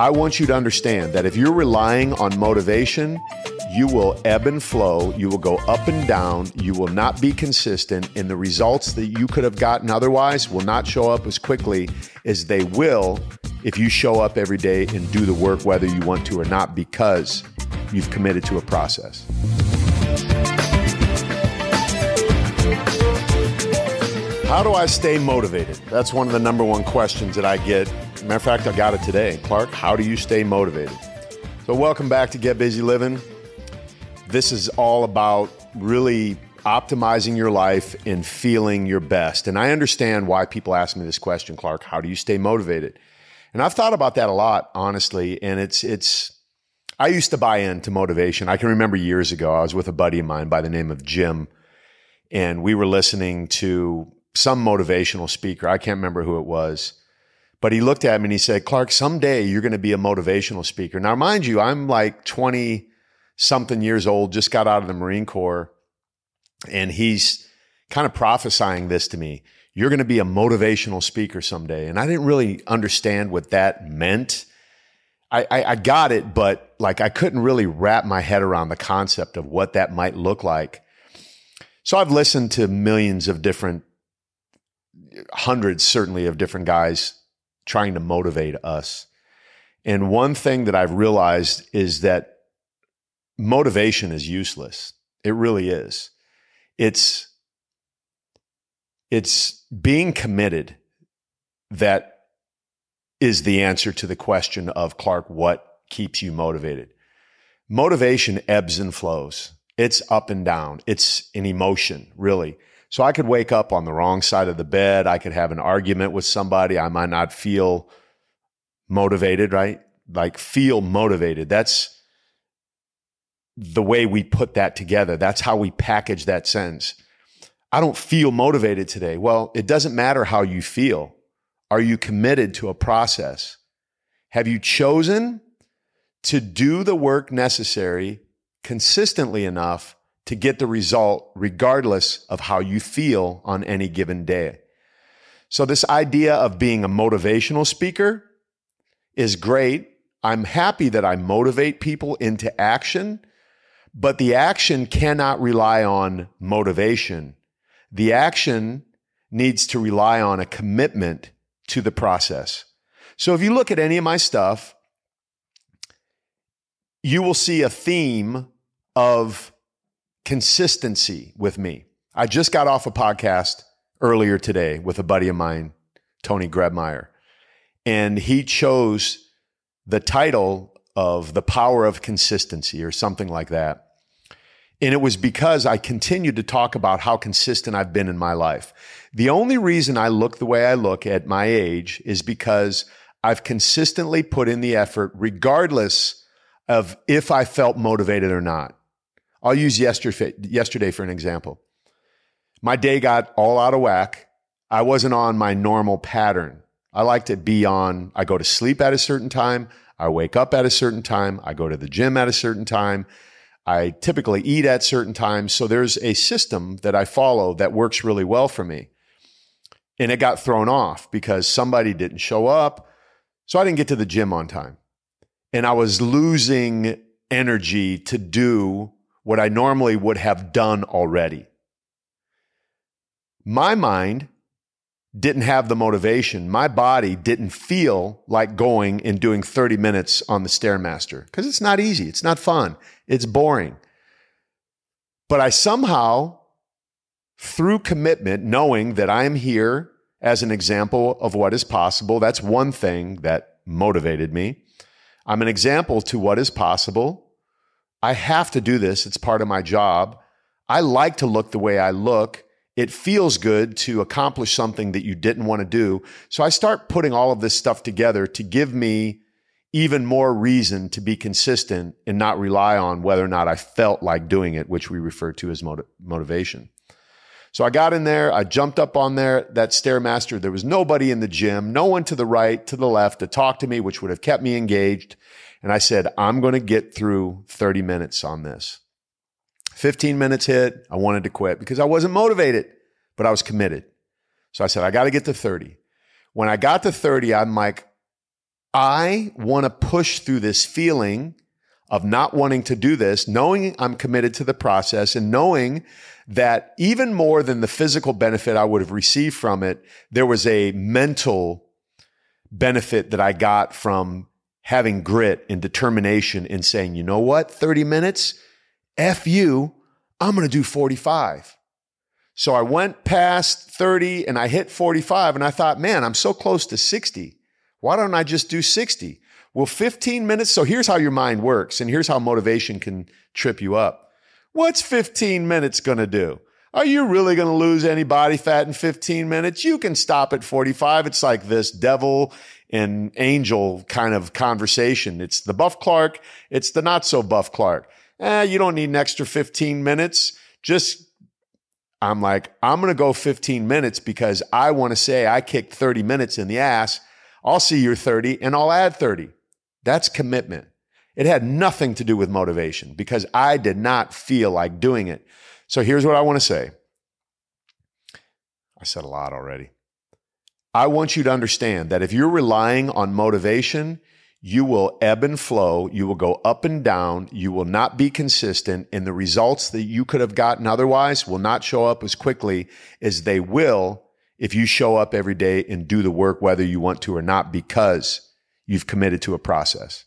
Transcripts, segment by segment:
I want you to understand that if you're relying on motivation, you will ebb and flow, you will go up and down, you will not be consistent, and the results that you could have gotten otherwise will not show up as quickly as they will if you show up every day and do the work whether you want to or not because you've committed to a process. How do I stay motivated? That's one of the number one questions that I get. Matter of fact, I got it today. Clark, how do you stay motivated? So, welcome back to Get Busy Living. This is all about really optimizing your life and feeling your best. And I understand why people ask me this question, Clark, how do you stay motivated? And I've thought about that a lot, honestly. And it's, it's, I used to buy into motivation. I can remember years ago, I was with a buddy of mine by the name of Jim, and we were listening to some motivational speaker. I can't remember who it was. But he looked at me and he said, Clark, someday you're going to be a motivational speaker. Now, mind you, I'm like 20, something years old, just got out of the Marine Corps, and he's kind of prophesying this to me. You're going to be a motivational speaker someday. And I didn't really understand what that meant. I, I, I got it, but like I couldn't really wrap my head around the concept of what that might look like. So I've listened to millions of different, hundreds certainly of different guys trying to motivate us. And one thing that I've realized is that motivation is useless. It really is. It's it's being committed that is the answer to the question of Clark, what keeps you motivated? Motivation ebbs and flows. It's up and down. It's an emotion, really. So I could wake up on the wrong side of the bed. I could have an argument with somebody. I might not feel motivated, right? Like feel motivated. That's the way we put that together. That's how we package that sentence. I don't feel motivated today. Well, it doesn't matter how you feel. Are you committed to a process? Have you chosen to do the work necessary consistently enough to get the result, regardless of how you feel on any given day? So, this idea of being a motivational speaker is great. I'm happy that I motivate people into action but the action cannot rely on motivation. The action needs to rely on a commitment to the process. So if you look at any of my stuff, you will see a theme of consistency with me. I just got off a podcast earlier today with a buddy of mine, Tony Grebmeyer, and he chose the title of The Power of Consistency or something like that. And it was because I continued to talk about how consistent I've been in my life. The only reason I look the way I look at my age is because I've consistently put in the effort, regardless of if I felt motivated or not. I'll use yesterday, yesterday for an example. My day got all out of whack. I wasn't on my normal pattern. I like to be on, I go to sleep at a certain time. I wake up at a certain time. I go to the gym at a certain time. I typically eat at certain times. So there's a system that I follow that works really well for me. And it got thrown off because somebody didn't show up. So I didn't get to the gym on time. And I was losing energy to do what I normally would have done already. My mind didn't have the motivation. My body didn't feel like going and doing 30 minutes on the Stairmaster because it's not easy. It's not fun. It's boring. But I somehow, through commitment, knowing that I am here as an example of what is possible, that's one thing that motivated me. I'm an example to what is possible. I have to do this. It's part of my job. I like to look the way I look it feels good to accomplish something that you didn't want to do. So I start putting all of this stuff together to give me even more reason to be consistent and not rely on whether or not I felt like doing it, which we refer to as motiv- motivation. So I got in there, I jumped up on there, that Stairmaster. There was nobody in the gym, no one to the right, to the left to talk to me, which would have kept me engaged. And I said, I'm going to get through 30 minutes on this. 15 minutes hit. I wanted to quit because I wasn't motivated, but I was committed. So I said, I got to get to 30. When I got to 30, I'm like, I want to push through this feeling of not wanting to do this, knowing I'm committed to the process and knowing that even more than the physical benefit I would have received from it, there was a mental benefit that I got from having grit and determination in saying, you know what, 30 minutes, F you, I'm going to do 45. So I went past 30 and I hit 45 and I thought, man, I'm so close to 60. Why don't I just do 60? Well, 15 minutes. So here's how your mind works and here's how motivation can trip you up. What's 15 minutes going to do? Are you really going to lose any body fat in 15 minutes? You can stop at 45. It's like this devil and angel kind of conversation. It's the buff Clark. It's the not so buff Clark. Eh, you don't need an extra 15 minutes. Just, I'm like, I'm going to go 15 minutes because I want to say I kicked 30 minutes in the ass. I'll see your 30 and I'll add 30. That's commitment. It had nothing to do with motivation because I did not feel like doing it. So here's what I want to say. I said a lot already. I want you to understand that if you're relying on motivation, you will ebb and flow. You will go up and down. You will not be consistent. And the results that you could have gotten otherwise will not show up as quickly as they will if you show up every day and do the work, whether you want to or not, because you've committed to a process.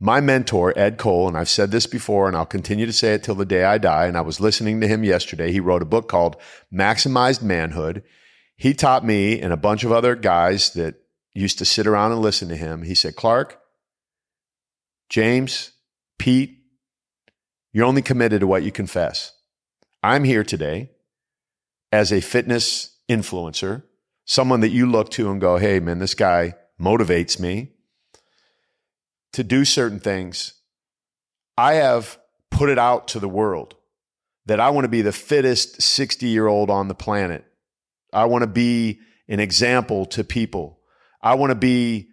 My mentor, Ed Cole, and I've said this before and I'll continue to say it till the day I die. And I was listening to him yesterday. He wrote a book called Maximized Manhood. He taught me and a bunch of other guys that used to sit around and listen to him. He said, Clark, James, Pete, you're only committed to what you confess. I'm here today as a fitness influencer, someone that you look to and go, hey, man, this guy motivates me to do certain things, I have put it out to the world that I want to be the fittest 60 year old on the planet. I want to be an example to people. I want to be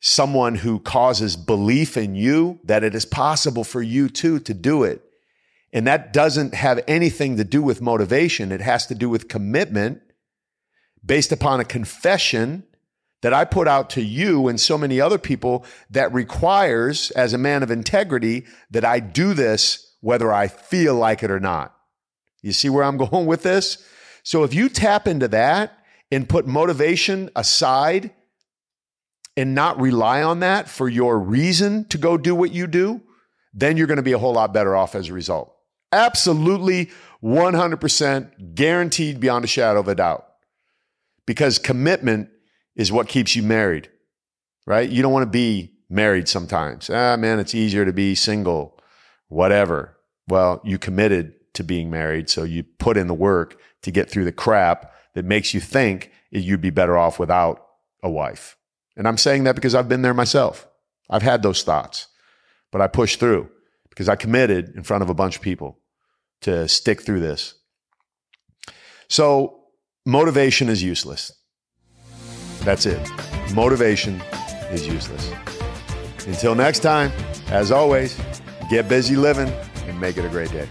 someone who causes belief in you that it is possible for you too to do it. And that doesn't have anything to do with motivation. It has to do with commitment based upon a confession that I put out to you and so many other people that requires, as a man of integrity, that I do this whether I feel like it or not. You see where I'm going with this? So if you tap into that and put motivation aside and not rely on that for your reason to go do what you do, then you're going to be a whole lot better off as a result. Absolutely 100% guaranteed beyond a shadow of a doubt. Because commitment is what keeps you married, right? You don't want to be married sometimes. Ah, man, it's easier to be single, whatever. Well, you committed to being married, so you put in the work to get through the crap that makes you think you'd be better off without a wife. And I'm saying that because I've been there myself. I've had those thoughts, but I pushed through because I committed in front of a bunch of people to stick through this. So motivation is useless. That's it. Motivation is useless. Until next time, as always, get busy living and make it a great day.